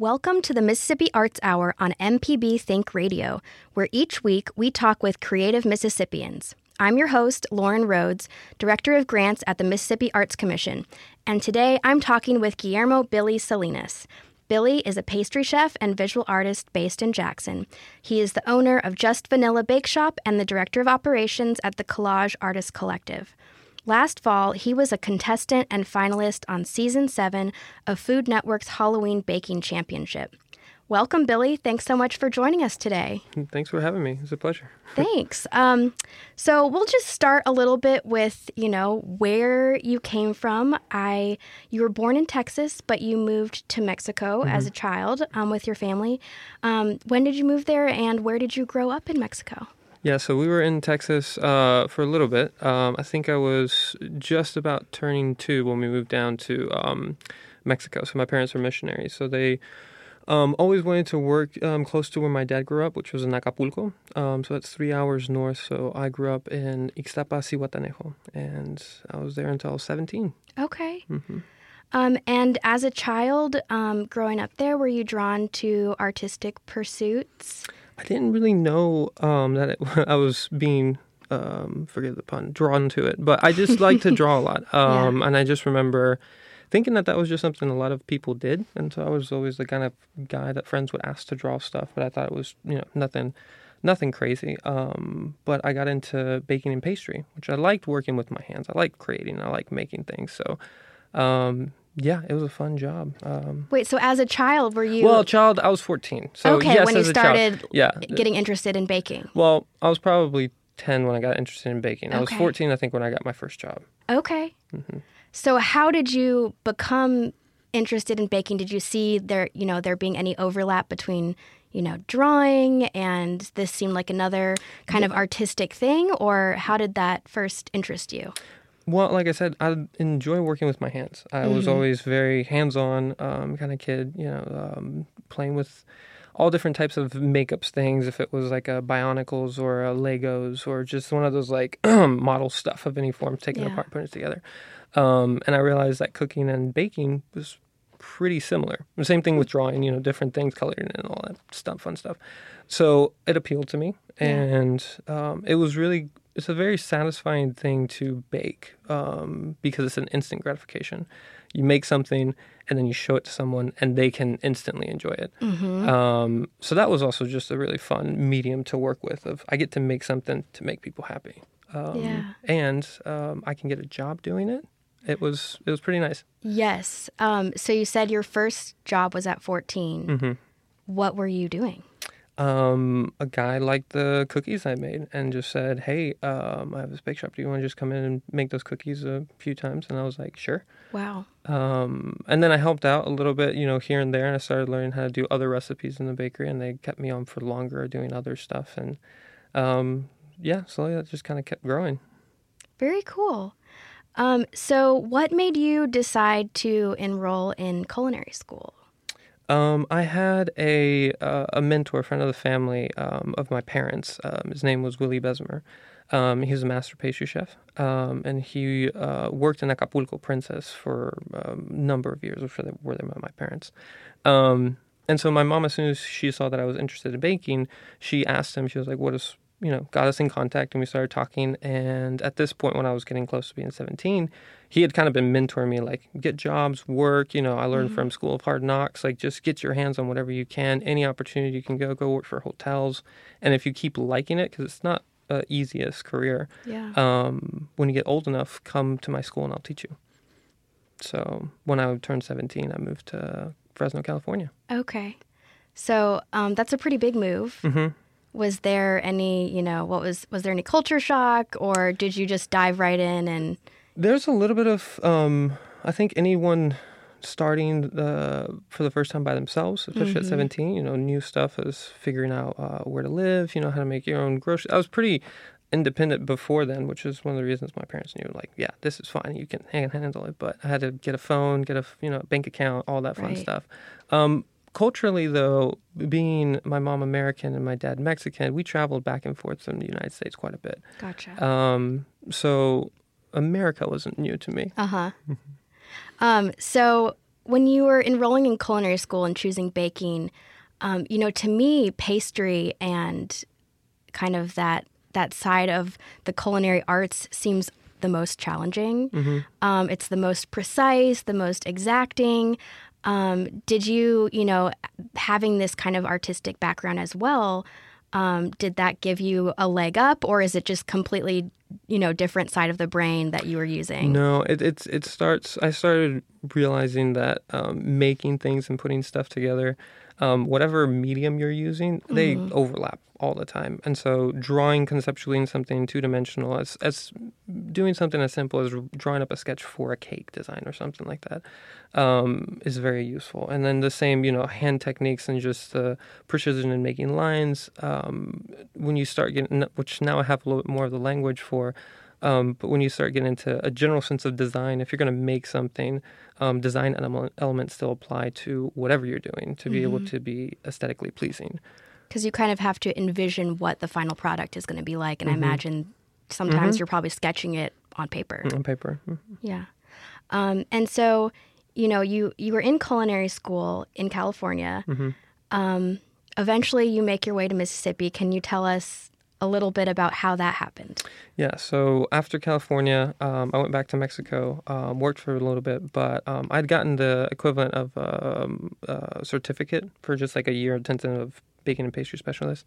Welcome to the Mississippi Arts Hour on MPB Think Radio, where each week we talk with creative Mississippians. I'm your host, Lauren Rhodes, Director of Grants at the Mississippi Arts Commission, and today I'm talking with Guillermo Billy Salinas. Billy is a pastry chef and visual artist based in Jackson. He is the owner of Just Vanilla Bake Shop and the Director of Operations at the Collage Artist Collective. Last fall, he was a contestant and finalist on season seven of Food Network's Halloween Baking Championship. Welcome, Billy. Thanks so much for joining us today. Thanks for having me. It's a pleasure. Thanks. Um, so we'll just start a little bit with you know where you came from. I you were born in Texas, but you moved to Mexico mm-hmm. as a child um, with your family. Um, when did you move there, and where did you grow up in Mexico? Yeah, so we were in Texas uh, for a little bit. Um, I think I was just about turning two when we moved down to um, Mexico. So my parents were missionaries, so they um, always wanted to work um, close to where my dad grew up, which was in Acapulco. Um, so that's three hours north. So I grew up in Ixtapa, Zihuatanejo, and I was there until I was 17. Okay. Mm-hmm. Um, and as a child, um, growing up there, were you drawn to artistic pursuits? I didn't really know um, that it, I was being, um, forget the pun, drawn to it. But I just like to draw a lot. Um, yeah. And I just remember thinking that that was just something a lot of people did. And so I was always the kind of guy that friends would ask to draw stuff. But I thought it was, you know, nothing nothing crazy. Um, but I got into baking and pastry, which I liked working with my hands. I like creating. I like making things. So um, yeah, it was a fun job. Um, Wait, so as a child, were you? Well, child, I was 14. So okay, yes, when you started yeah. getting interested in baking. Well, I was probably 10 when I got interested in baking. Okay. I was 14, I think, when I got my first job. Okay. Mm-hmm. So how did you become interested in baking? Did you see there, you know, there being any overlap between, you know, drawing and this seemed like another kind of artistic thing, or how did that first interest you? Well, like I said, I enjoy working with my hands. I mm-hmm. was always very hands-on um, kind of kid. You know, um, playing with all different types of makeups things. If it was like a Bionicles or a Legos or just one of those like model stuff of any form, taking yeah. apart, putting it together. Um, and I realized that cooking and baking was pretty similar. The same thing with drawing. You know, different things, coloring and all that stuff, fun stuff. So it appealed to me, yeah. and um, it was really it's a very satisfying thing to bake um, because it's an instant gratification. You make something and then you show it to someone and they can instantly enjoy it. Mm-hmm. Um, so that was also just a really fun medium to work with. Of I get to make something to make people happy, um, yeah. and um, I can get a job doing it. It was it was pretty nice. Yes. Um, so you said your first job was at 14. Mm-hmm. What were you doing? Um, a guy liked the cookies I made and just said, "Hey, um, I have this bake shop. Do you want to just come in and make those cookies a few times?" And I was like, "Sure." Wow. Um, and then I helped out a little bit, you know, here and there, and I started learning how to do other recipes in the bakery, and they kept me on for longer doing other stuff, and um, yeah, slowly that just kind of kept growing. Very cool. Um, so, what made you decide to enroll in culinary school? Um, I had a uh, a mentor, friend of the family um, of my parents. Um, his name was Willie Besmer. Um, he was a master pastry chef, um, and he uh, worked in Acapulco Princess for a number of years, which were they met my parents. Um, and so my mom, as soon as she saw that I was interested in baking, she asked him. She was like, "What is you know, got us in contact and we started talking. And at this point, when I was getting close to being 17, he had kind of been mentoring me, like, get jobs, work. You know, I learned mm-hmm. from School of Hard Knocks, like, just get your hands on whatever you can. Any opportunity you can go, go work for hotels. And if you keep liking it, because it's not the easiest career, yeah. um, when you get old enough, come to my school and I'll teach you. So when I turned 17, I moved to Fresno, California. Okay. So um, that's a pretty big move. Mm-hmm was there any you know what was was there any culture shock or did you just dive right in and there's a little bit of um, i think anyone starting the, for the first time by themselves, especially at 17. You know, new stuff is figuring out uh, where to live, you know, how to make your own groceries. I was pretty independent before then, which is one of the reasons my parents knew, like, yeah, this is fine, you can handle it. But I had to get a phone, get a you know bank account, all that fun Right. stuff. Um, culturally, though, being my mom American and my dad Mexican, we traveled back and forth from the United States quite a bit. Gotcha. Um, so America wasn't new to me. Uh huh. um, so when you were enrolling in culinary school and choosing baking, um, you know, to me, pastry and kind of that that side of the culinary arts seems the most challenging. Um, it's the most precise, the most exacting. Um, did you, you know, having this kind of artistic background as well? Um, did that give you a leg up, or is it just completely, you know, different side of the brain that you were using? No, it it's it starts. I started realizing that um, making things and putting stuff together, um, whatever medium you're using, they overlap all the time. And so, drawing conceptually in something two dimensional, as as doing something as simple as drawing up a sketch for a cake design or something like that, um, is very useful. And then the same, you know, hand techniques and just the precision in making lines. Um, when you start getting, which now I have a little bit more of the language for. Um, but when you start getting into a general sense of design, if you're going to make something, um, design element, elements still apply to whatever you're doing to be able to be aesthetically pleasing. Because you kind of have to envision what the final product is going to be like and Mm-hmm. i imagine sometimes you're probably sketching it on paper on paper. Mhm. yeah um, and so you know you you were in culinary school in california Mm-hmm. um, eventually you make your way to mississippi can you tell us a little bit about how that happened Yeah. So after California, um, I went back to Mexico, um, worked for a little bit, but um, I'd gotten the equivalent of um, a certificate for just like a year intensive baking and pastry specialist.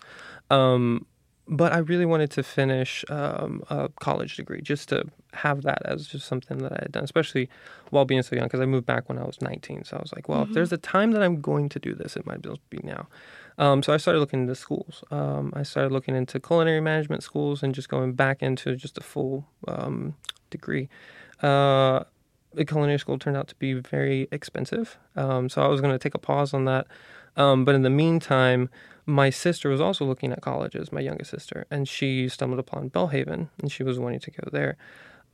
Um, but I really wanted to finish um, a college degree just to have that as just something that I had done, especially while being so young, because I moved back when I was 19. So I was like, well, if there's a time that I'm going to do this, it might be now. Um, so I started looking into schools. Um, I started looking into culinary management schools and just going back into just a full um, degree. Uh, the culinary school turned out to be very expensive, um, so I was going to take a pause on that. Um, but in the meantime, my sister was also looking at colleges, my youngest sister, and she stumbled upon Belhaven, and she was wanting to go there.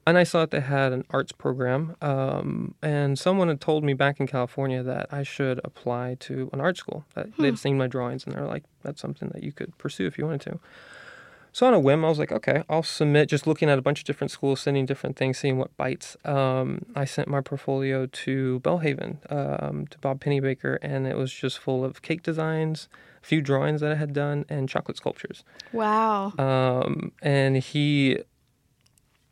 And I saw that they had an arts program, um, and someone had told me back in California that I should apply to an art school. That they'd seen my drawings, and they're like, "That's something that you could pursue if you wanted to." So on a whim, I was like, okay, I'll submit. Just looking at a bunch of different schools, sending different things, seeing what bites. Um, I sent my portfolio to Belhaven, um, to Bob Pennybaker, and it was just full of cake designs, a few drawings that I had done, and chocolate sculptures. wow Um, and he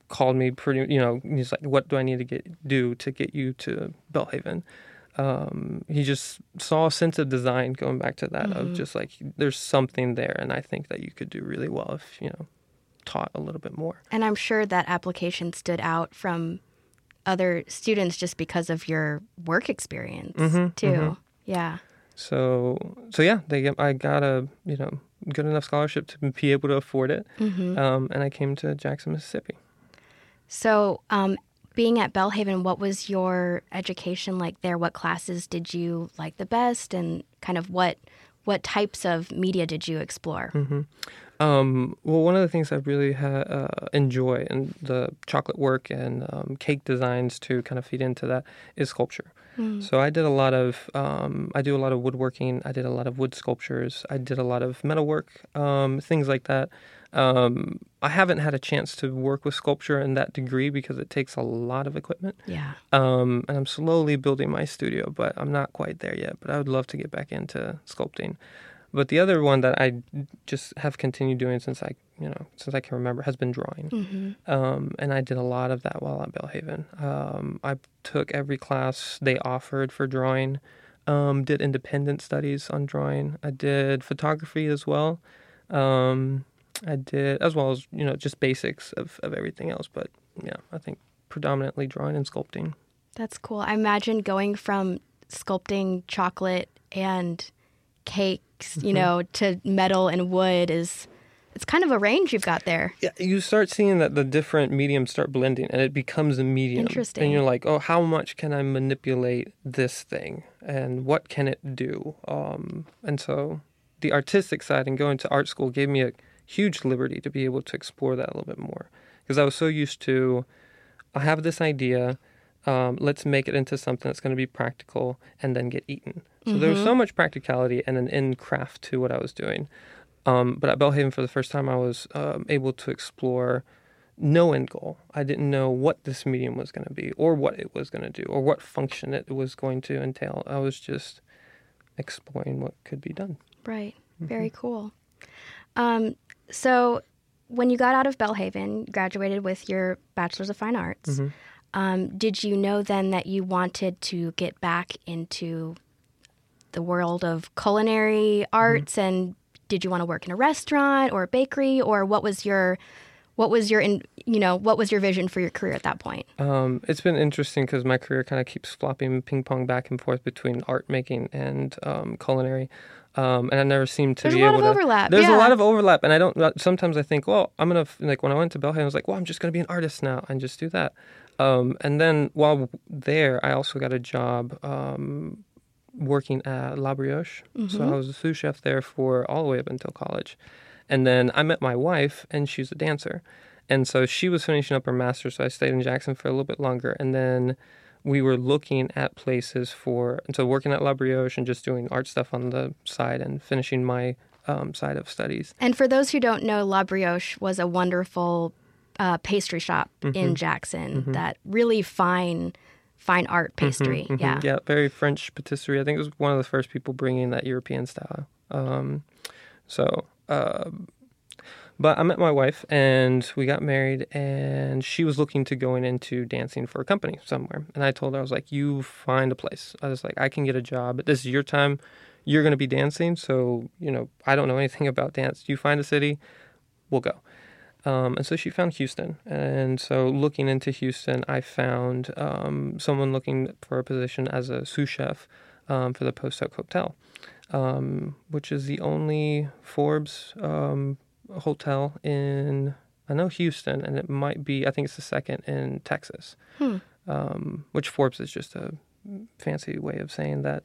called me pretty, you know, he's like, "What do I need to get do to get you to Belhaven?" Um, he just saw a sense of design going back to that of just like there's something there, and I think that you could do really well if you know taught a little bit more. and i'm sure that application stood out from other students just because of your work experience Mm-hmm, too. yeah. So so yeah, they get, I got a you know good enough scholarship to be able to afford it, um, and I came to Jackson, Mississippi. So, um, being at Belhaven, what was your education like there? What classes did you like the best, and kind of what what types of media did you explore? Um, well, one of the things I really ha- uh, enjoy in the chocolate work and um, cake designs to kind of feed into that is sculpture. So I did a lot of, um, I do a lot of woodworking. I did a lot of wood sculptures. I did a lot of metalwork, um, things like that. Um, I haven't had a chance to work with sculpture in that degree because it takes a lot of equipment. Yeah. Um, and I'm slowly building my studio, but I'm not quite there yet. But I would love to get back into sculpting. But the other one that I just have continued doing since I, you know, since I can remember has been drawing. Um, and I did a lot of that while at Belhaven. Um, I took every class they offered for drawing. Um, did independent studies on drawing. I did photography as well. Um, I did as well as you know just basics of, of everything else. But yeah, I think predominantly drawing and sculpting. That's cool. I imagine going from sculpting chocolate and cakes, you know, to metal and wood is it's kind of a range you've got there. Yeah, you start seeing that the different mediums start blending and it becomes a medium. Interesting. And you're like, oh, how much can I manipulate this thing and what can it do? Um, and so the artistic side and going to art school gave me a huge liberty to be able to explore that a little bit more because I was so used to, I have this idea. Um, let's make it into something that's going to be practical and then get eaten. So there was so much practicality and an in craft to what I was doing. Um, but at Belhaven, for the first time, I was um, able to explore no end goal. I didn't know what this medium was going to be, or what it was going to do, or what function it was going to entail. I was just exploring what could be done. Right. Very cool. Um, so, when you got out of Belhaven, graduated with your Bachelor's of Fine Arts, um, did you know then that you wanted to get back into the world of culinary arts? And did you want to work in a restaurant or a bakery, or what was your what was your in, you know what was your vision for your career at that point? Um, it's been interesting because my career kind of keeps flopping ping pong back and forth between art making and um, culinary. Um, and I never seemed to There's a be lot able of to. overlap, There's yeah. a lot of overlap, and I don't. uh, Sometimes I think, well, I'm gonna like when I went to Belhaven, I was like, well, I'm just gonna be an artist now and just do that. Um, and then while there, I also got a job um, working at La Brioche. So I was a sous chef there for all the way up until college. And then I met my wife, and she's a dancer. And so she was finishing up her master's, so I stayed in Jackson for a little bit longer. And then we were looking at places for, and so working at La Brioche and just doing art stuff on the side and finishing my um, side of studies. And for those who don't know, La Brioche was a wonderful uh, pastry shop in Jackson that really fine, fine art pastry. Yeah. Yeah, very French patisserie. I think it was one of the first people bringing that European style. Um, so, uh, but I met my wife and we got married, and she was looking to going into dancing for a company somewhere. And I told her, I was like, "You find a place." I was like, "I can get a job. This is your time. You're going to be dancing, so you know I don't know anything about dance. You find a city, we'll go." Um, and so she found Houston. And so looking into Houston, I found um, someone looking for a position as a sous chef um, for the Post Oak Hotel, um, which is the only Forbes um, hotel in, I know Houston, and it might be, I think it's the second in Texas, um, which Forbes is just a fancy way of saying that.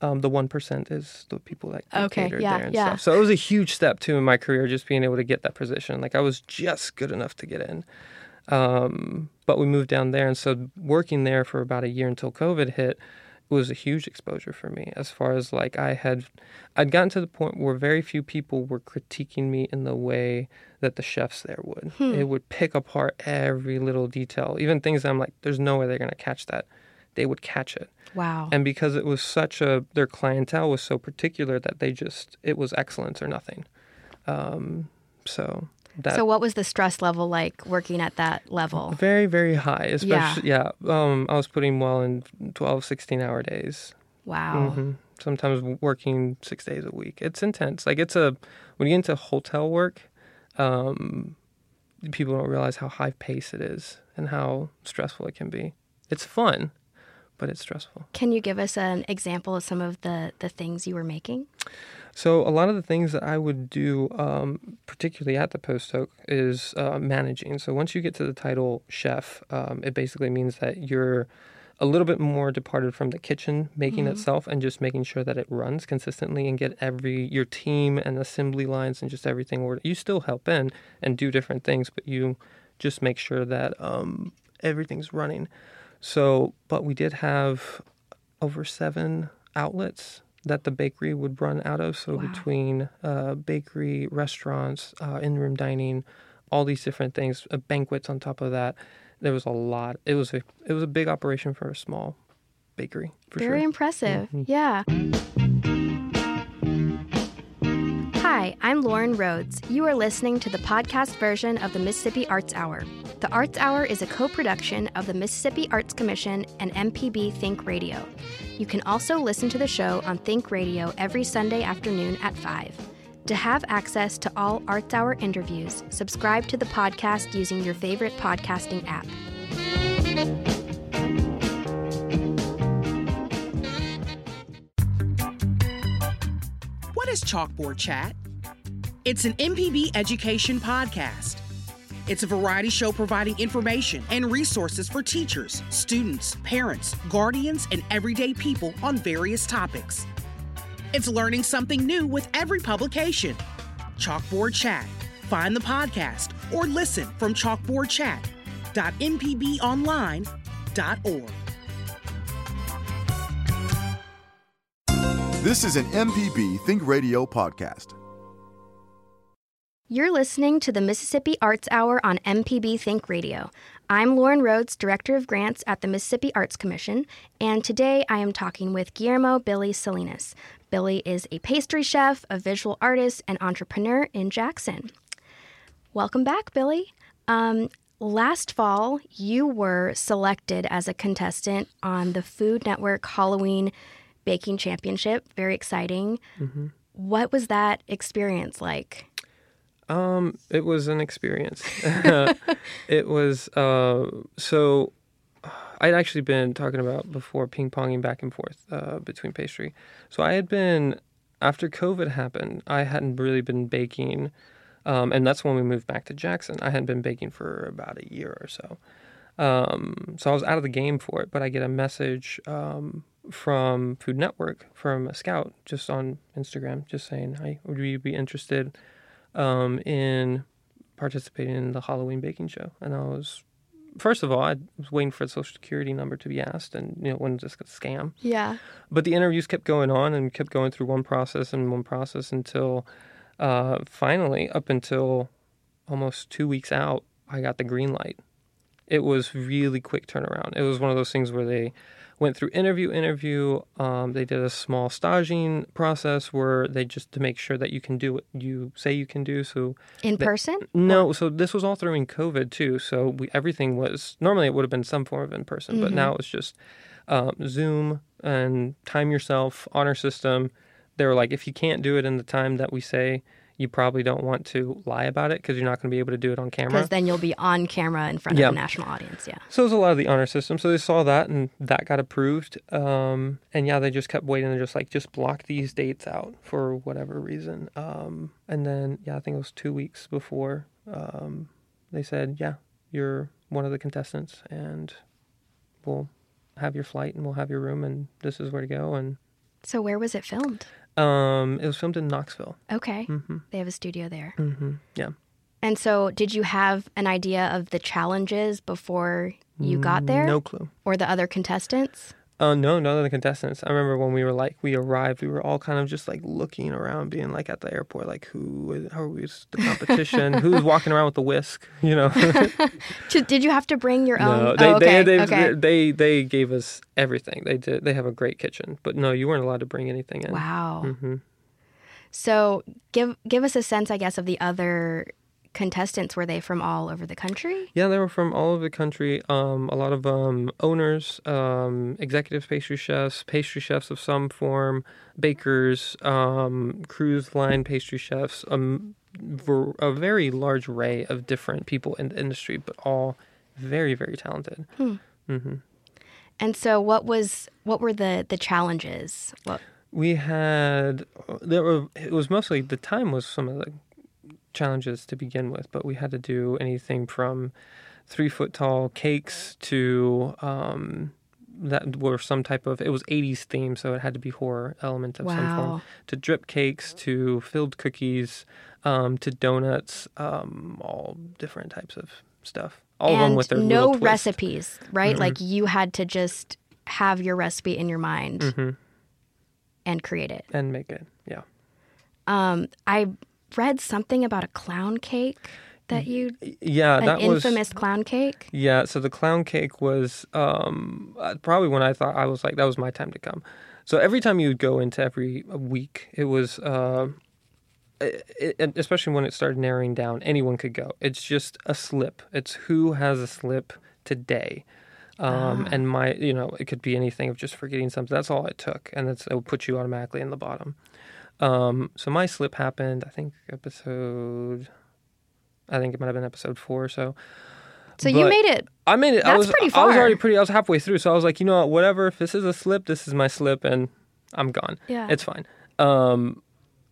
Um, the one percent is the people that Okay, catered yeah, there and yeah. stuff. So it was a huge step too in my career, just being able to get that position. Like I was just good enough to get in. Um, but we moved down there, and so working there for about a year until COVID hit was a huge exposure for me. As far as like I had, I'd gotten to the point where very few people were critiquing me in the way that the chefs there would. It would pick apart every little detail, even things that I'm like, there's no way they're gonna catch that. They would catch it. Wow. And because it was such a, their clientele was so particular that they just, it was excellence or nothing. Um, so that so, what was the stress level like working at that level? very, very high, especially, yeah. Um, I was putting well in 12, 16 hour days. Wow. hmm Sometimes working six days a week. It's intense. Like it's a, when you get into hotel work, um, people don't realize how high pace it is and how stressful it can be. It's fun, but it's stressful. Can you give us an example of some of the, the things you were making? So a lot of the things that I would do, um, particularly at the Post Oak, is uh, managing. So once you get to the title chef, um, it basically means that you're a little bit more departed from the kitchen making itself and just making sure that it runs consistently and get every your team and assembly lines and just everything ordered. You still help in and do different things, but you just make sure that um, everything's running. So, but we did have over seven outlets that the bakery would run out of. So between uh, bakery, restaurants, uh, in-room dining, all these different things, uh, banquets on top of that. There was a lot. It was a it was a big operation for a small bakery. For Very sure. impressive. Yeah. Hi, I'm Lauren Rhodes. You are listening to the podcast version of the Mississippi Arts Hour. The Arts Hour is a co production of the Mississippi Arts Commission and MPB Think Radio. You can also listen to the show on Think Radio every Sunday afternoon at 5. To have access to all Arts Hour interviews, subscribe to the podcast using your favorite podcasting app. What is chalkboard chat? It's an MPB education podcast. It's a variety show providing information and resources for teachers, students, parents, guardians, and everyday people on various topics. It's learning something new with every publication. Chalkboard Chat. Find the podcast or listen from chalkboardchat.mpbonline.org. This is an MPB Think Radio podcast. You're listening to the Mississippi Arts Hour on MPB Think Radio. I'm Lauren Rhodes, Director of Grants at the Mississippi Arts Commission, and today I am talking with Guillermo Billy Salinas. Billy is a pastry chef, a visual artist, and entrepreneur in Jackson. Welcome back, Billy. Um, last fall, you were selected as a contestant on the Food Network Halloween Baking Championship. Very exciting. Mm-hmm. What was that experience like? Um, it was an experience. it was uh, so. I'd actually been talking about before ping ponging back and forth uh, between pastry. So I had been after COVID happened. I hadn't really been baking, um, and that's when we moved back to Jackson. I hadn't been baking for about a year or so. Um, so I was out of the game for it. But I get a message um, from Food Network from a scout just on Instagram, just saying, "Hi, would you be interested?" Um, in participating in the Halloween baking show. And I was, first of all, I was waiting for the social security number to be asked, and you know, when just a scam. Yeah. But the interviews kept going on and kept going through one process and one process until uh, finally, up until almost two weeks out, I got the green light. It was really quick turnaround. It was one of those things where they went through interview interview um, they did a small staging process where they just to make sure that you can do what you say you can do. So in that, person? No so this was all during covid too. So we, everything was normally it would have been some form of in person mm-hmm. but now it's just um, zoom and time yourself honor system. They were like if you can't do it in the time that we say you probably don't want to lie about it because you're not going to be able to do it on camera. Because then you'll be on camera in front of a national audience. Yeah. So there's a lot of the honor system. So they saw that and that got approved. Um, and yeah, they just kept waiting and just like just block these dates out for whatever reason. Um, and then yeah, I think it was two weeks before um, they said, yeah, you're one of the contestants and we'll have your flight and we'll have your room and this is where to go. And so where was it filmed? Um, it was filmed in Knoxville. Okay. Mm-hmm. They have a studio there. Mm-hmm. Yeah. And so, did you have an idea of the challenges before you got there? No clue. Or the other contestants? Oh uh, no, none of the contestants. I remember when we were like we arrived, we were all kind of just like looking around, being like at the airport, like who, how are we the competition? Who's walking around with the whisk? You know. did you have to bring your own? No, they, oh, okay. they, they, okay. they, they gave us everything. They did. They have a great kitchen, but no, you weren't allowed to bring anything in. Wow. Mm-hmm. So give give us a sense, I guess, of the other contestants were they from all over the country yeah they were from all over the country um, a lot of um, owners um, executive pastry chefs pastry chefs of some form bakers um, cruise line pastry chefs um, a very large array of different people in the industry but all very very talented hmm. mm-hmm. and so what was what were the the challenges what we had there were it was mostly the time was some of the challenges to begin with, but we had to do anything from three foot tall cakes to um, that were some type of it was 80s theme, so it had to be horror element of wow. some form. To drip cakes, to filled cookies, um, to donuts, um, all different types of stuff. All and of them with their no recipes, right? Mm-hmm. Like you had to just have your recipe in your mind mm-hmm. and create it and make it. Yeah. Um, I read something about a clown cake that you yeah that infamous was, clown cake? Yeah so the clown cake was um, uh, probably when i thought i was like that was my time to come. So every time you would go into every week it was uh, it, it, especially when it started narrowing down anyone could go. It's just a slip. It's who has a slip today. Um, ah. and my you know it could be anything of just forgetting something. That's all it took and that's it would put you automatically in the bottom um, so my slip happened, I think episode, I think it might have been episode four or so. So but you made it. I made it. That's I was pretty far. I was already pretty. I was halfway through, so I was like, you know what? Whatever. If this is a slip, this is my slip, and I'm gone. Yeah, it's fine. Um,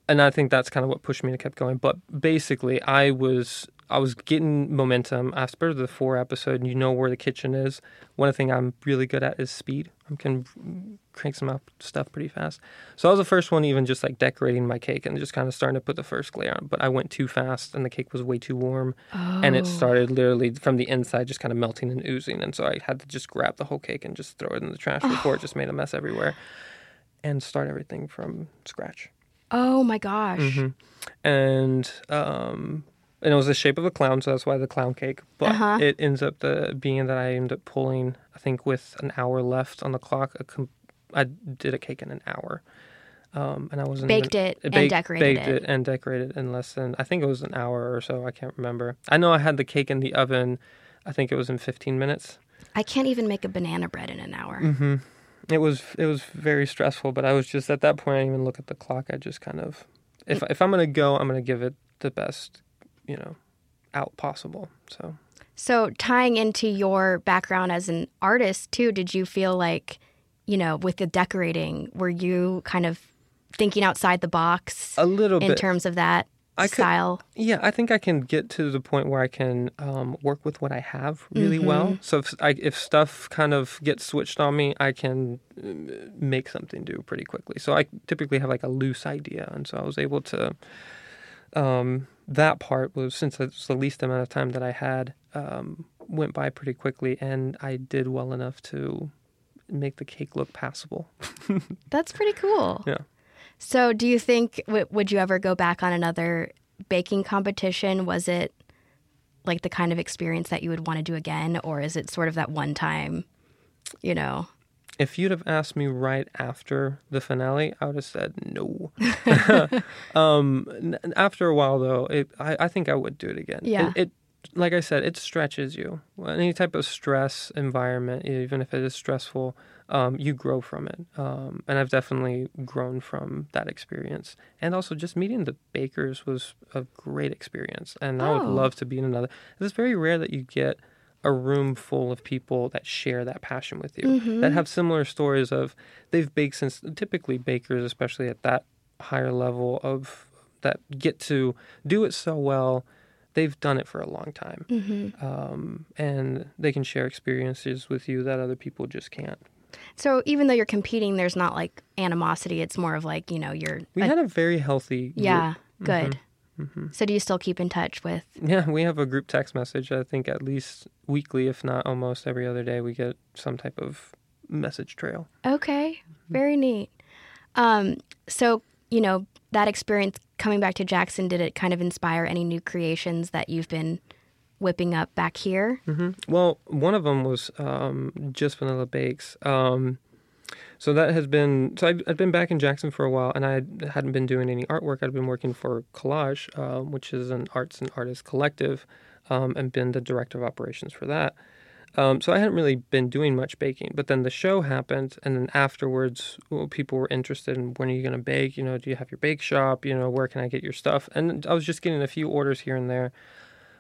and I think that's kind of what pushed me to keep going. But basically, I was I was getting momentum after the four episode. And you know where the kitchen is. One of the thing I'm really good at is speed. I can crank some up stuff pretty fast. So I was the first one, even just like decorating my cake and just kind of starting to put the first layer on. But I went too fast, and the cake was way too warm, and it started literally from the inside just kind of melting and oozing. And so I had to just grab the whole cake and just throw it in the trash before it just made a mess everywhere, and start everything from scratch Oh my gosh. Mm-hmm. and um and it was the shape of a clown so that's why the clown cake but Uh-huh. it ends up the being that i ended up pulling i think with an hour left on the clock a com- i did a cake in an hour um and i wasn't Baked even, it and baked- decorated baked it. it and decorated in less than i think it was an hour or so i can't remember i know i had the cake in the oven i think it was in 15 minutes I can't even make a banana bread in an hour. Mm-hmm. it was it was very stressful but i was just at that point i didn't even look at the clock i just kind of if if i'm gonna go i'm gonna give it the best you know out possible so So, tying into your background as an artist too, did you feel like, you know, with the decorating, were you kind of thinking outside the box a little bit in bit. terms of that I could- style? yeah i think i can get to the point where i can um, work with what i have really Mm-hmm. well. So if, I, if stuff kind of gets switched on me i can uh, make something do pretty quickly. So i typically have like a loose idea. And so i was able to um, that part was since it's the least amount of time that I had um, went by pretty quickly, and I did well enough to make the cake look passable. That's pretty cool. Yeah. So, do you think w- would you ever go back on another baking competition? Was it like the kind of experience that you would want to do again, or is it sort of that one time? You know, If you'd have asked me right after the finale, I would have said no. um, n- after a while, though, it, I, I think I would do it again. Yeah. It, it, like I said, it stretches you. Any type of stress environment, even if it is stressful, um, you grow from it. Um, and I've definitely grown from that experience. And also, just meeting the bakers was a great experience. And I would Oh. love to be in another. It's very rare that you get a room full of people that share that passion with you, that have similar stories of they've baked since typically bakers, especially at that higher level of that get to do it so well. They've done it for a long time, um, and they can share experiences with you that other people just can't. so even though you're competing, there's not like animosity. It's more of like you know you're We a- had a very healthy, group. yeah good. Mm-hmm. So do you still keep in touch with? Yeah, we have a group text message. I think at least weekly, if not almost every other day, we get some type of message trail. Okay, very neat. Um, so you know that experience coming back to Jackson, did it kind of inspire any new creations that you've been whipping up back here? Well, one of them was um, just vanilla bakes. Um, so that has been so I'd, I'd been back in Jackson for a while, and I hadn't been doing any artwork. I'd been working for Collage, uh, which is an arts and artists collective, um, and been the director of operations for that. Um, so I hadn't really been doing much baking, but then the show happened, and then afterwards, well, people were interested in when are you going to bake? You know, do you have your bake shop? You know, where can I get your stuff? And I was just getting a few orders here and there.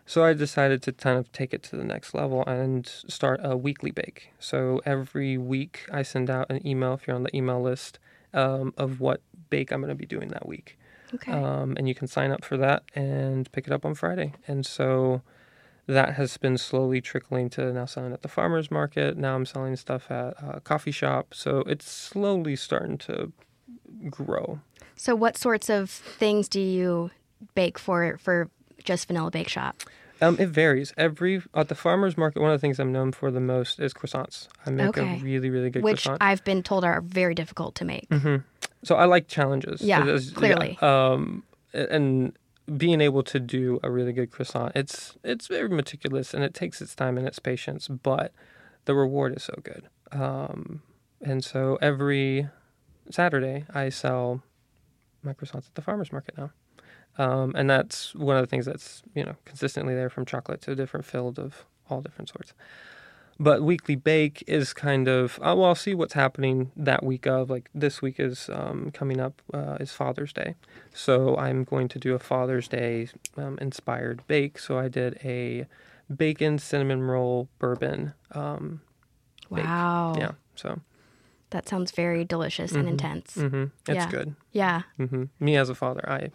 So I decided to kind of take it to the next level and start a weekly bake. So every week I send out an email if you're on the email list um, of what bake I'm going to be doing that week. Okay. Um, and you can sign up for that and pick it up on Friday. And so that has been slowly trickling to now selling at the farmers market. Now I'm selling stuff at a coffee shop. So it's slowly starting to grow. so what sorts of things do you bake for for just Vanilla Bake Shop? Um, it varies. Every at the farmers market, one of the things I'm known for the most is croissants. I make Okay. a really, really good Which croissant. I've been told are very difficult to make. so I like challenges. Yeah, It is- clearly. Um, and being able to do a really good croissant, it's it's very meticulous and it takes its time and its patience, but the reward is so good. Um, and so every Saturday I sell my croissants at the farmers market now. Um, and that's one of the things that's you know consistently there from chocolate to different filled of all different sorts. But weekly bake is kind of uh, well, I'll see what's happening that week of like this week is um, coming up uh, is Father's Day, so I'm going to do a Father's Day um, inspired bake. So I did a bacon cinnamon roll bourbon. Um, bake. Wow. Yeah, so That sounds very delicious and intense. hmm It's Yeah. good. Yeah. hmm Me as a father, I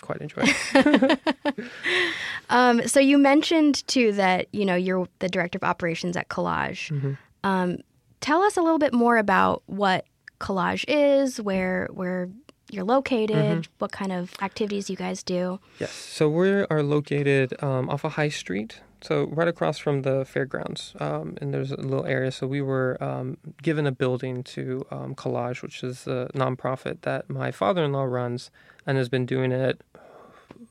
quite enjoy. Um, so you mentioned too that you know you're the director of operations at Collage. Mm-hmm. Um, tell us a little bit more about what Collage is, where where you're located, Mm-hmm. what kind of activities you guys do. Yes. So we are located um, off of High Street, so right across from the fairgrounds, um, and there's a little area. So we were um, given a building to um, Collage, which is a nonprofit that my father-in-law runs and has been doing it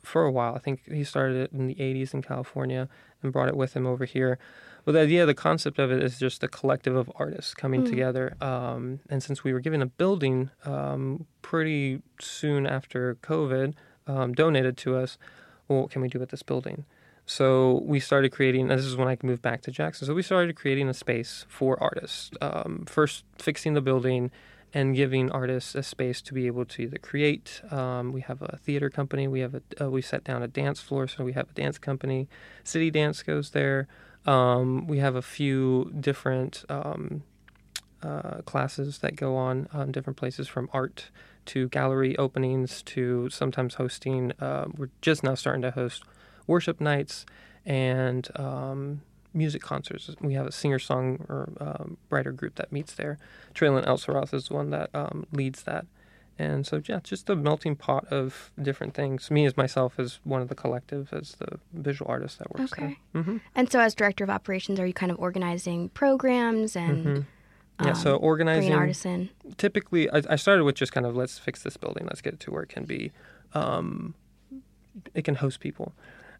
for a while. I think he started it in the 80s in California and brought it with him over here. But the idea, the concept of it is just a collective of artists coming together. Um, and since we were given a building um, pretty soon after COVID, um, donated to us, well, what can we do with this building? So we started creating, this is when I moved back to Jackson. So we started creating a space for artists. Um, first, fixing the building and giving artists a space to be able to either create. Um, we have a theater company. We have a uh, we set down a dance floor, so we have a dance company. City Dance goes there. Um, we have a few different um, uh, classes that go on um, different places from art to gallery openings to sometimes hosting. Uh, we're just now starting to host worship nights and um, music concerts. We have a singer song or um, writer group that meets there. Traylon Elsaroth is the one that um, leads that. And so, yeah, just a melting pot of different things. Me as myself as one of the collective, as the visual artist that works Okay. there. hmm And so, as director of operations, are you kind of organizing programs and Yeah, so um, organizing. bringing artists in? typically I, I started with just kind of let's fix this building let's get it to where it can be um, it can host people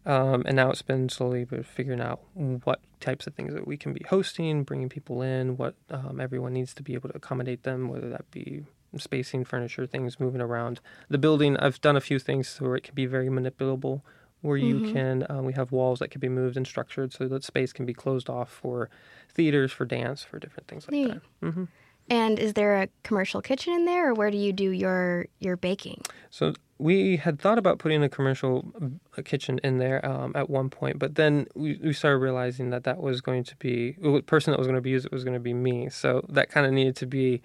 um, and now it's been slowly but figuring out what types of things that we can be hosting bringing people in what um, everyone needs to be able to accommodate them whether that be spacing furniture things moving around. The building i've done a few things where it can be very manipulable where you can um, we have walls that can be moved and structured so that space can be closed off for theaters for dance for different things like Neat. that hmm And is there a commercial kitchen in there, or where do you do your your baking? So we had thought about putting a commercial uh, kitchen in there um, at one point, but then we, we started realizing that that was going to be the person that was going to be used it was going to be me. So that kind of needed to be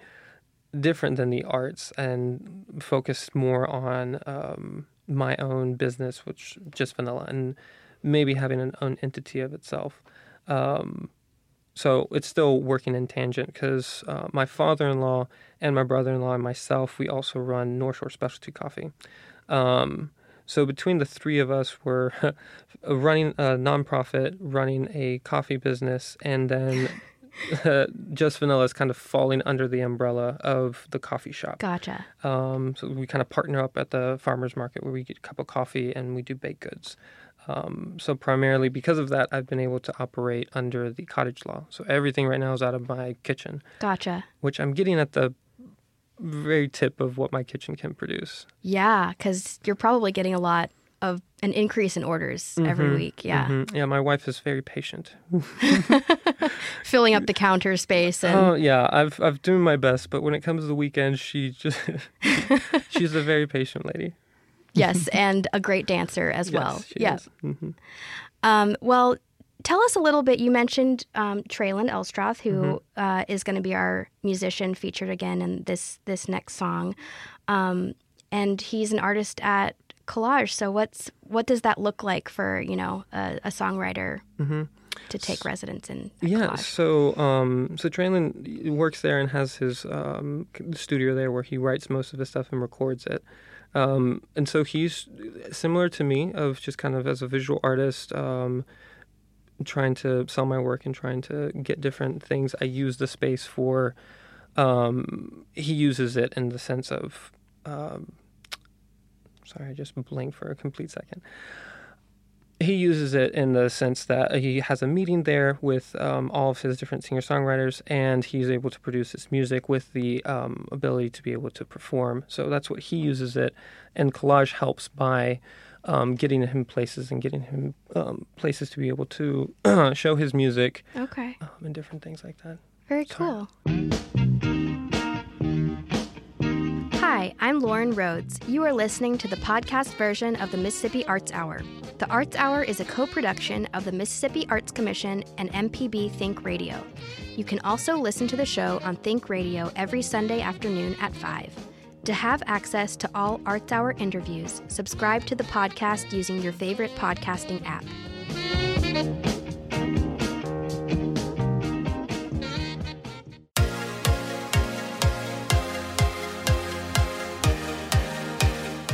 different than the arts and focused more on um, my own business, which just vanilla, and maybe having an own entity of itself. Um, so it's still working in tangent because uh, my father-in-law and my brother-in-law and myself we also run north shore specialty coffee um, so between the three of us we're running a nonprofit running a coffee business and then uh, just vanilla is kind of falling under the umbrella of the coffee shop Gotcha. um, so we kind of partner up at the farmers market where we get a cup of coffee and we do baked goods. Um, so primarily because of that, I've been able to operate under the cottage law. So everything right now is out of my kitchen, Gotcha. which I'm getting at the very tip of what my kitchen can produce. Yeah, because you're probably getting a lot of an increase in orders every week. Yeah, Mhm. Yeah, my wife is very patient. filling up the counter space and Oh yeah, I've I've doing my best, but when it comes to the weekend, she just she's a very patient lady. Yes, and a great dancer as well. Yes, yeah. Mhm. Um, well, tell us a little bit. You mentioned um, Traylon Elstroth, who Mm-hmm. uh, is going to be our musician featured again in this this next song, um, and he's an artist at Collage. So, what's what does that look like for you know a, a songwriter to take residence in? Mm-hmm. Yeah, Collage? so um, so Traylon works there and has his um, studio there where he writes most of his stuff and records it. Um, and so he's similar to me, of just kind of as a visual artist, um, trying to sell my work and trying to get different things. I use the space for. Um, he uses it in the sense of. Um, sorry, I just blinked for a complete second he uses it in the sense that he has a meeting there with um, all of his different singer songwriters, and he's able to produce his music with the um, ability to be able to perform. So that's what he uses it, and collage helps by um, getting him places and getting him um, places to be able to show his music Okay, um, and different things like that. very cool. Hi, I'm Lauren Rhodes. You are listening to the podcast version of the Mississippi Arts Hour. The Arts Hour is a co production of the Mississippi Arts Commission and MPB Think Radio. You can also listen to the show on Think Radio every Sunday afternoon at 5. To have access to all Arts Hour interviews, subscribe to the podcast using your favorite podcasting app.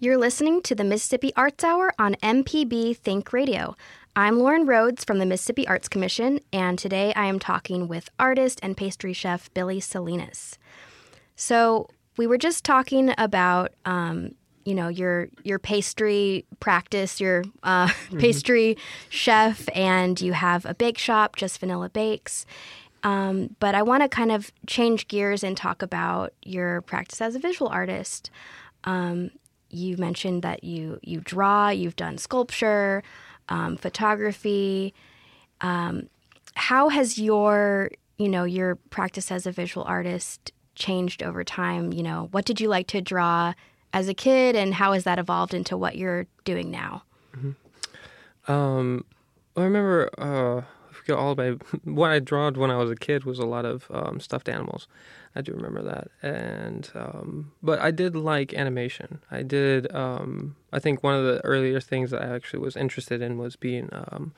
You're listening to the Mississippi Arts Hour on MPB Think Radio. I'm Lauren Rhodes from the Mississippi Arts Commission, and today I am talking with artist and pastry chef Billy Salinas. So we were just talking about, um, you know, your your pastry practice, your uh, mm-hmm. pastry chef, and you have a bake shop, Just Vanilla Bakes. Um, but I want to kind of change gears and talk about your practice as a visual artist. Um, you mentioned that you you draw, you've done sculpture, um, photography. Um, how has your you know your practice as a visual artist changed over time? You know, what did you like to draw as a kid, and how has that evolved into what you're doing now? Mm-hmm. Um, I remember uh, I forget all about what I drawed when I was a kid was a lot of um, stuffed animals. I do remember that. And um, but I did like animation. I did. Um, I think one of the earlier things that I actually was interested in was being um,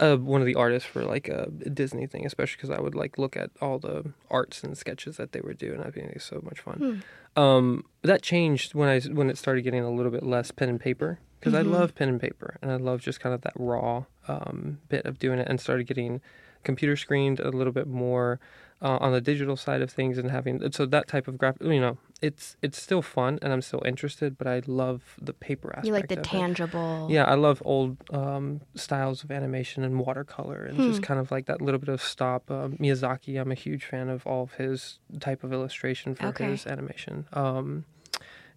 uh, one of the artists for like a Disney thing, especially because I would like look at all the arts and sketches that they were doing. I think it was so much fun. Hmm. Um, that changed when I when it started getting a little bit less pen and paper because mm-hmm. I love pen and paper and I love just kind of that raw um, bit of doing it and started getting computer screened a little bit more uh, on the digital side of things and having so that type of graphic you know it's it's still fun and i'm still interested but i love the paper aspect you like the tangible it. yeah i love old um, styles of animation and watercolor and hmm. just kind of like that little bit of stop uh, miyazaki i'm a huge fan of all of his type of illustration for okay. his animation um,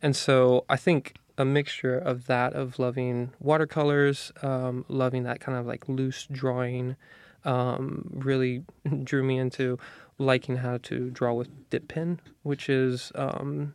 and so i think a mixture of that of loving watercolors um, loving that kind of like loose drawing um, really drew me into liking how to draw with dip pen, which is um,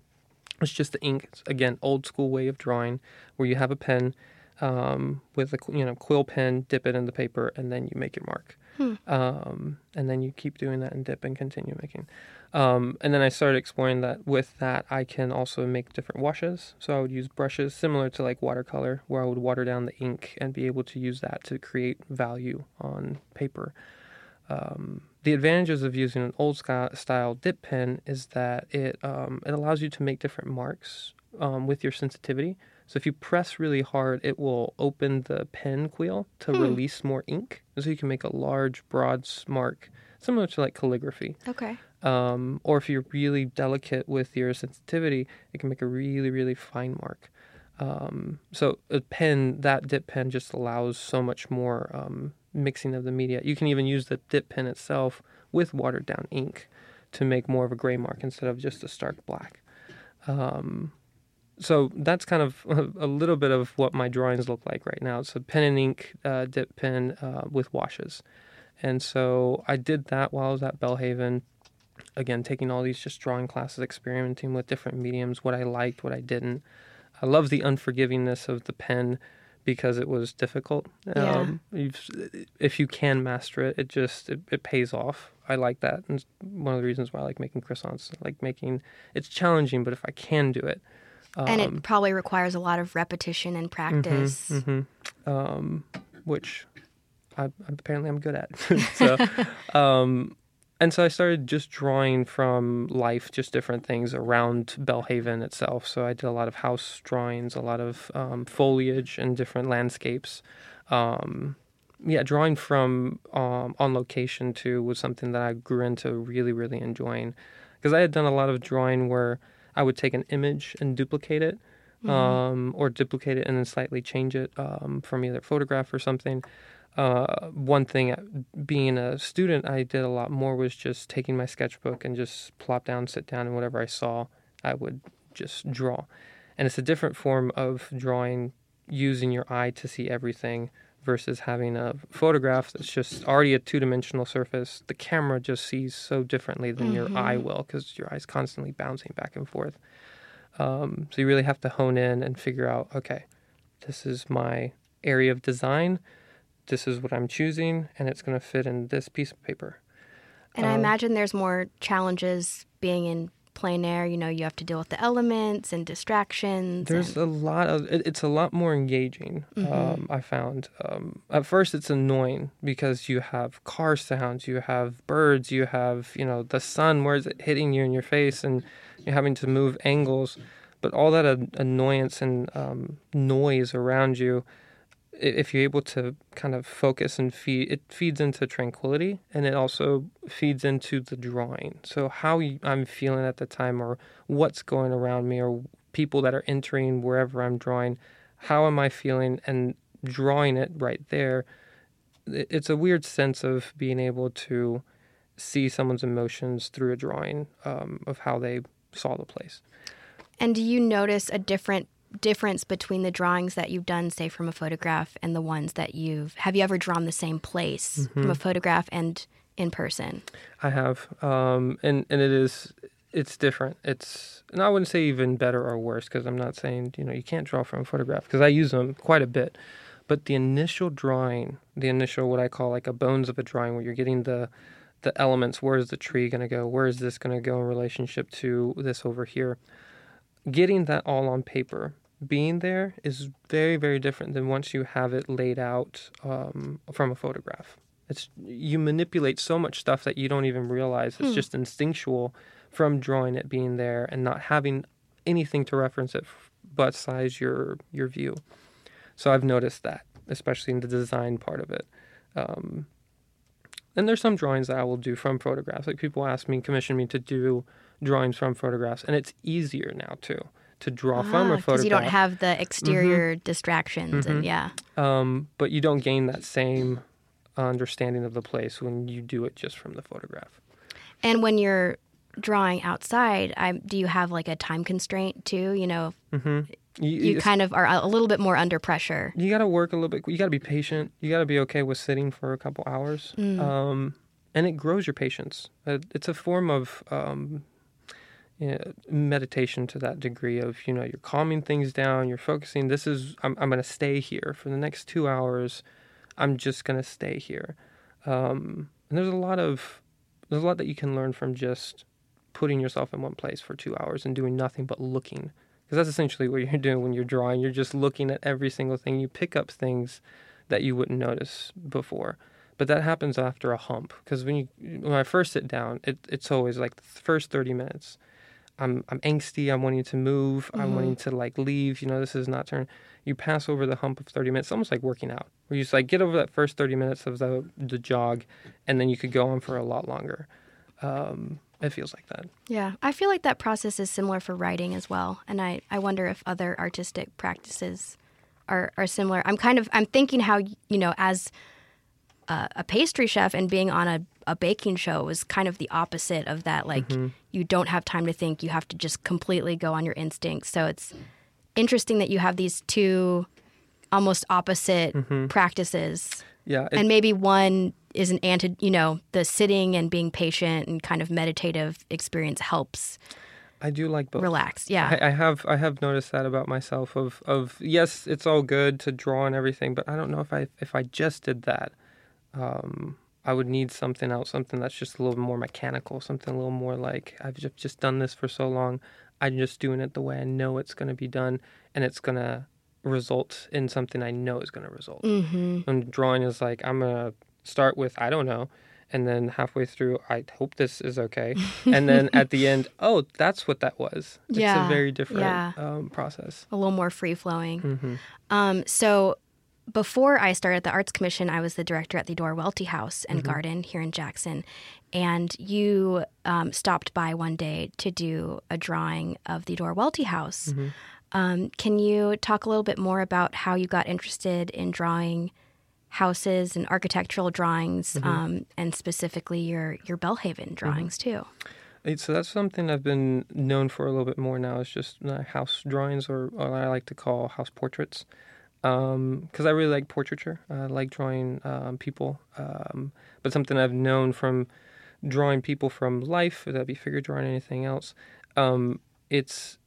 it's just the ink. It's, again, old school way of drawing, where you have a pen um, with a you know quill pen, dip it in the paper, and then you make your mark. Hmm. Um, and then you keep doing that and dip and continue making. Um, and then I started exploring that with that I can also make different washes. So I would use brushes similar to like watercolor, where I would water down the ink and be able to use that to create value on paper. Um, the advantages of using an old style dip pen is that it um, it allows you to make different marks um, with your sensitivity. So if you press really hard, it will open the pen quill to hmm. release more ink, so you can make a large, broad mark, similar to like calligraphy. Okay. Um, or if you're really delicate with your sensitivity, it can make a really, really fine mark. Um, so a pen, that dip pen, just allows so much more um, mixing of the media. You can even use the dip pen itself with watered down ink to make more of a gray mark instead of just a stark black. Um, so that's kind of a, little bit of what my drawings look like right now. It's a pen and ink uh, dip pen uh, with washes. And so I did that while I was at Belhaven. Again, taking all these just drawing classes, experimenting with different mediums, what I liked, what I didn't. I love the unforgivingness of the pen because it was difficult. Yeah. Um, if you can master it, it just it, it, pays off. I like that, and one of the reasons why I like making croissants. I like making it's challenging, but if I can do it, um, and it um, probably requires a lot of repetition and mm-hmm, practice, mm-hmm, mm-hmm. Um, which I, apparently I'm good at. so, um, and so I started just drawing from life, just different things around Belhaven itself. So I did a lot of house drawings, a lot of um, foliage and different landscapes. Um, yeah, drawing from um, on location too was something that I grew into really, really enjoying because I had done a lot of drawing where I would take an image and duplicate it, mm-hmm. Um, or duplicate it and then slightly change it um, from either photograph or something. Uh, one thing, uh, being a student, I did a lot more was just taking my sketchbook and just plop down, sit down, and whatever I saw, I would just draw. And it's a different form of drawing using your eye to see everything versus having a photograph that's just already a two dimensional surface. The camera just sees so differently than mm-hmm. your eye will because your eye's constantly bouncing back and forth. Um, so you really have to hone in and figure out okay, this is my area of design, this is what I'm choosing, and it's going to fit in this piece of paper. And um, I imagine there's more challenges being in plein air. You know, you have to deal with the elements and distractions. There's and... a lot of it, it's a lot more engaging. Mm-hmm. Um, I found um, at first it's annoying because you have car sounds, you have birds, you have you know the sun. Where is it hitting you in your face, and you're having to move angles. But all that annoyance and um, noise around you if you're able to kind of focus and feed, it feeds into tranquility and it also feeds into the drawing. So, how I'm feeling at the time, or what's going around me, or people that are entering wherever I'm drawing, how am I feeling? And drawing it right there, it's a weird sense of being able to see someone's emotions through a drawing um, of how they saw the place. And do you notice a different difference between the drawings that you've done, say from a photograph, and the ones that you've have you ever drawn the same place mm-hmm. from a photograph and in person? I have, um, and and it is it's different. It's and I wouldn't say even better or worse because I'm not saying you know you can't draw from a photograph because I use them quite a bit. But the initial drawing, the initial what I call like a bones of a drawing, where you're getting the the elements. Where is the tree going to go? Where is this going to go in relationship to this over here? Getting that all on paper being there is very very different than once you have it laid out um, from a photograph. It's you manipulate so much stuff that you don't even realize it's hmm. just instinctual from drawing it being there and not having anything to reference it but size your your view. So i've noticed that especially in the design part of it. Um, and there's some drawings that i will do from photographs. Like people ask me commission me to do drawings from photographs and it's easier now too to draw ah, from a photograph. Because you don't have the exterior mm-hmm. distractions, mm-hmm. and yeah. Um, but you don't gain that same understanding of the place when you do it just from the photograph. And when you're drawing outside, I, do you have like a time constraint too? You know, mm-hmm. you, you kind of are a little bit more under pressure. You got to work a little bit. You got to be patient. You got to be okay with sitting for a couple hours. Mm. Um, and it grows your patience. It's a form of um, you know, meditation to that degree of you know you're calming things down you're focusing this is i'm, I'm going to stay here. For the next two hours i'm just going to stay here. Um, and there's a lot of there's a lot that you can learn from just putting yourself in one place for two hours and doing nothing but looking. Because that's essentially what you're doing when you're drawing. You're just looking at every single thing. You pick up things that you wouldn't notice before. But that happens after a hump. Because when you when i first sit down it, it's always like the first 30 minutes I'm I'm angsty. I'm wanting to move. Mm-hmm. I'm wanting to like leave. You know, this is not turn. You pass over the hump of 30 minutes. It's almost like working out. Where you just like get over that first 30 minutes of the the jog, and then you could go on for a lot longer. Um, it feels like that. Yeah, I feel like that process is similar for writing as well, and I I wonder if other artistic practices are are similar. I'm kind of I'm thinking how you know as a, a pastry chef and being on a, a baking show was kind of the opposite of that. Like mm-hmm. you don't have time to think; you have to just completely go on your instincts. So it's interesting that you have these two almost opposite mm-hmm. practices. Yeah, it, and maybe one is an anti. You know, the sitting and being patient and kind of meditative experience helps. I do like both. Relax, yeah. I, I, have I have noticed that about myself. Of of yes, it's all good to draw and everything, but I don't know if I if I just did that, um, I would need something else, something that's just a little more mechanical, something a little more like I've just, just done this for so long. I'm just doing it the way I know it's going to be done, and it's going to result in something I know is going to result. Mm-hmm. And drawing is like I'm going to start with I don't know, and then halfway through I hope this is okay, and then at the end, oh, that's what that was. It's yeah, a very different yeah. um, process. A little more free flowing. Mm-hmm. Um, so before I started the Arts Commission, I was the director at the Eudora Welty House and mm-hmm. Garden here in Jackson. And you um, stopped by one day to do a drawing of the Eudora Welty House. Mm-hmm. Um, can you talk a little bit more about how you got interested in drawing houses and architectural drawings, Mm-hmm. um, and specifically your your Belhaven drawings too. So that's something I've been known for a little bit more now. Is just uh, house drawings, or, or what I like to call house portraits, because I really like portraiture. I like drawing um, people, um, but something I've known from drawing people from life, whether that be figure drawing, or anything else. Um, it's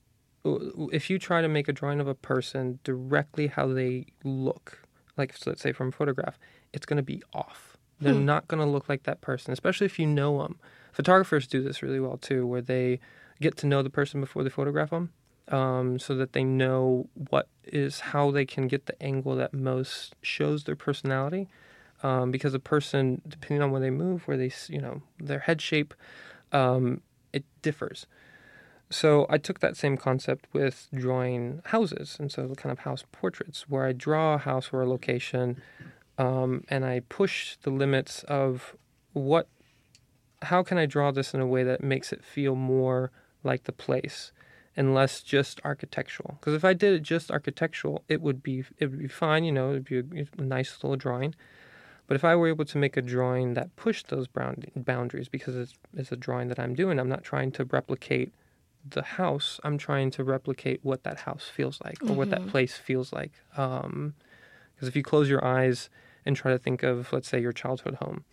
if you try to make a drawing of a person directly how they look, like so let's say from a photograph, it's going to be off. They're not going to look like that person, especially if you know them. Photographers do this really well too, where they get to know the person before they photograph them, um, so that they know what is how they can get the angle that most shows their personality. Um, because a person, depending on where they move, where they, you know, their head shape, um, it differs. So I took that same concept with drawing houses, and so the kind of house portraits, where I draw a house or a location, um, and I push the limits of what, how can I draw this in a way that makes it feel more like the place, and less just architectural. Because if I did it just architectural, it would be it would be fine, you know, it'd be a, a nice little drawing. But if I were able to make a drawing that pushed those bound- boundaries, because it's, it's a drawing that I'm doing, I'm not trying to replicate the house. I'm trying to replicate what that house feels like or what that mm-hmm. place feels like. Um, because if you close your eyes and try to think of, let's say, your childhood home,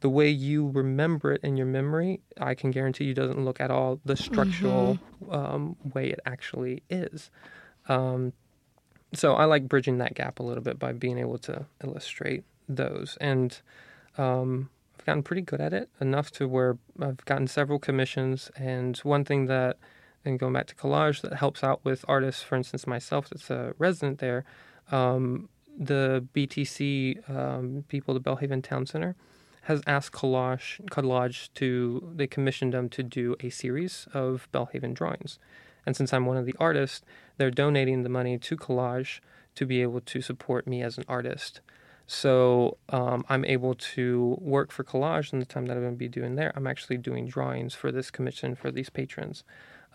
the way you remember it in your memory, I can guarantee you doesn't look at all the structural um, way it actually is. Um, so I like bridging that gap a little bit by being able to illustrate those, and um, I've gotten pretty good at it enough to where I've gotten several commissions. And one thing that, and going back to collage, that helps out with artists, for instance, myself, that's a resident there. Um, the BTC um, people, the Belhaven Town Center, has asked Collage, Collage to, they commissioned them to do a series of Belhaven drawings. And since I'm one of the artists, they're donating the money to Collage to be able to support me as an artist. So um, I'm able to work for Collage in the time that I'm going to be doing there. I'm actually doing drawings for this commission for these patrons.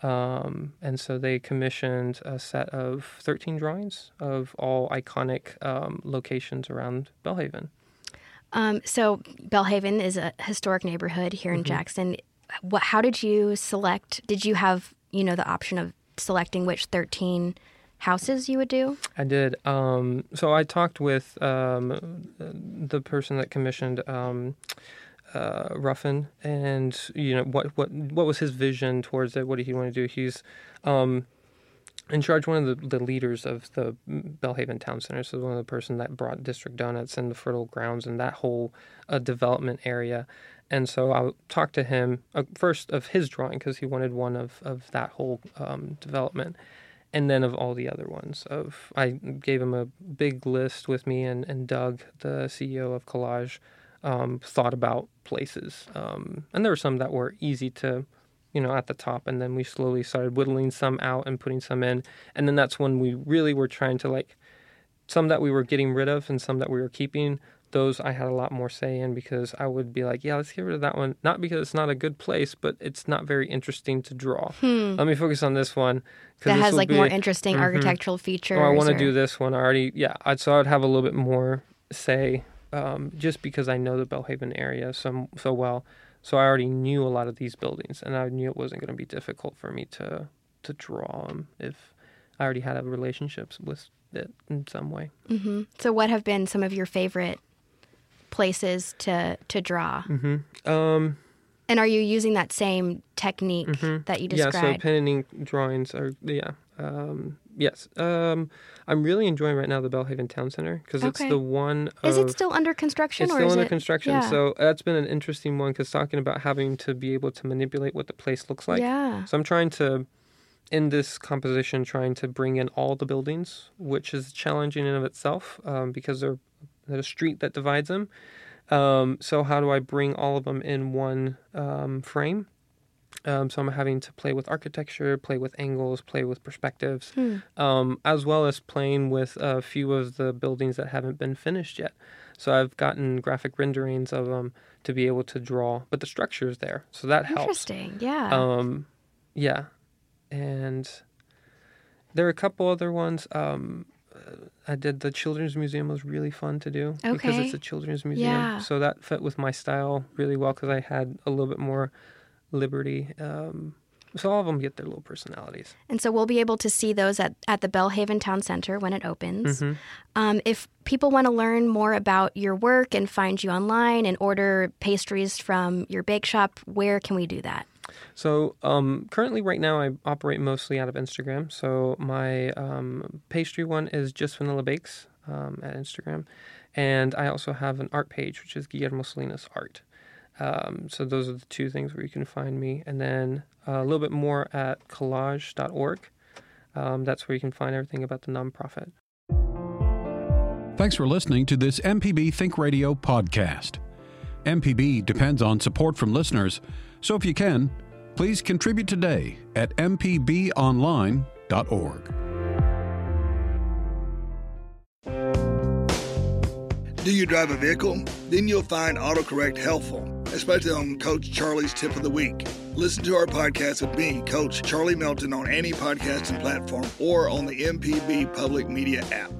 Um, and so they commissioned a set of 13 drawings of all iconic um, locations around Belhaven. Um, so Belhaven is a historic neighborhood here in Jackson. What? How did you select? Did you have you know the option of selecting which thirteen houses you would do? I did. Um, so I talked with um, the person that commissioned um, uh, Ruffin, and you know what what what was his vision towards it? What did he want to do? He's um, in charge one of the, the leaders of the Belhaven Town Center. So one of the person that brought District Donuts and the Fertile Grounds and that whole uh, development area. And so I talked to him uh, first of his drawing because he wanted one of, of that whole um, development and then of all the other ones of i gave him a big list with me and, and doug the ceo of collage um, thought about places um, and there were some that were easy to you know at the top and then we slowly started whittling some out and putting some in and then that's when we really were trying to like some that we were getting rid of and some that we were keeping those I had a lot more say in because I would be like, yeah, let's get rid of that one. Not because it's not a good place, but it's not very interesting to draw. Let me focus on this one. That this has like more interesting Mhm. architectural features. Oh, I want to or- do this one. I already, yeah. I'd, so I'd have a little bit more say, um, just because I know the Belhaven area so so well. So I already knew a lot of these buildings, and I knew it wasn't going to be difficult for me to to draw them if I already had a relationships with it in some way. So, what have been some of your favorite places to to draw? Um, And are you using that same technique that you Mm-hmm. yeah. So pen and ink drawings are yeah. Um, yes. Um, I'm really enjoying right now the Belhaven Town Center because it's the one. is it still under construction? It's still under it- construction, yeah. so that's been an interesting one because talking about having to be able to manipulate what the place looks like. yeah. So I'm trying to, in this composition, trying to bring in all the buildings, which is challenging in of itself um, because they're there's a street that divides them. Um, so how do I bring all of them in one um, frame? Um, so I'm having to play with architecture, play with angles, play with perspectives, um, as well as playing with a few of the buildings that haven't been finished yet. So I've gotten graphic renderings of them to be able to draw, but the structure is there, so that helps. Interesting. Yeah. Um, yeah, and there are a couple other ones. Um, I did the children's museum was really fun to do because it's a children's museum. Yeah. So that fit with my style really well because I had a little bit more liberty. Um, so all of them get their little personalities. And so we'll be able to see those at, at the Belhaven Town Center when it opens. Mm-hmm. Um, if people want to learn more about your work and find you online and order pastries from your bake shop, where can we do that? So um, currently, right now, I operate mostly out of Instagram. So my um, pastry one is just vanilla bakes um, at Instagram, and I also have an art page, which is Guillermo Salinas Art. Um, so those are the two things where you can find me, and then uh, a little bit more at collage.org. Um, that's where you can find everything about the nonprofit. Thanks for listening to this MPB Think Radio podcast. MPB depends on support from listeners, so if you can, please contribute today at mpbonline.org. Do you drive a vehicle? Then you'll find AutoCorrect helpful, especially on um, Coach Charlie's Tip of the Week. Listen to our podcast with me, Coach Charlie Melton, on any podcasting platform or on the MPB Public Media app.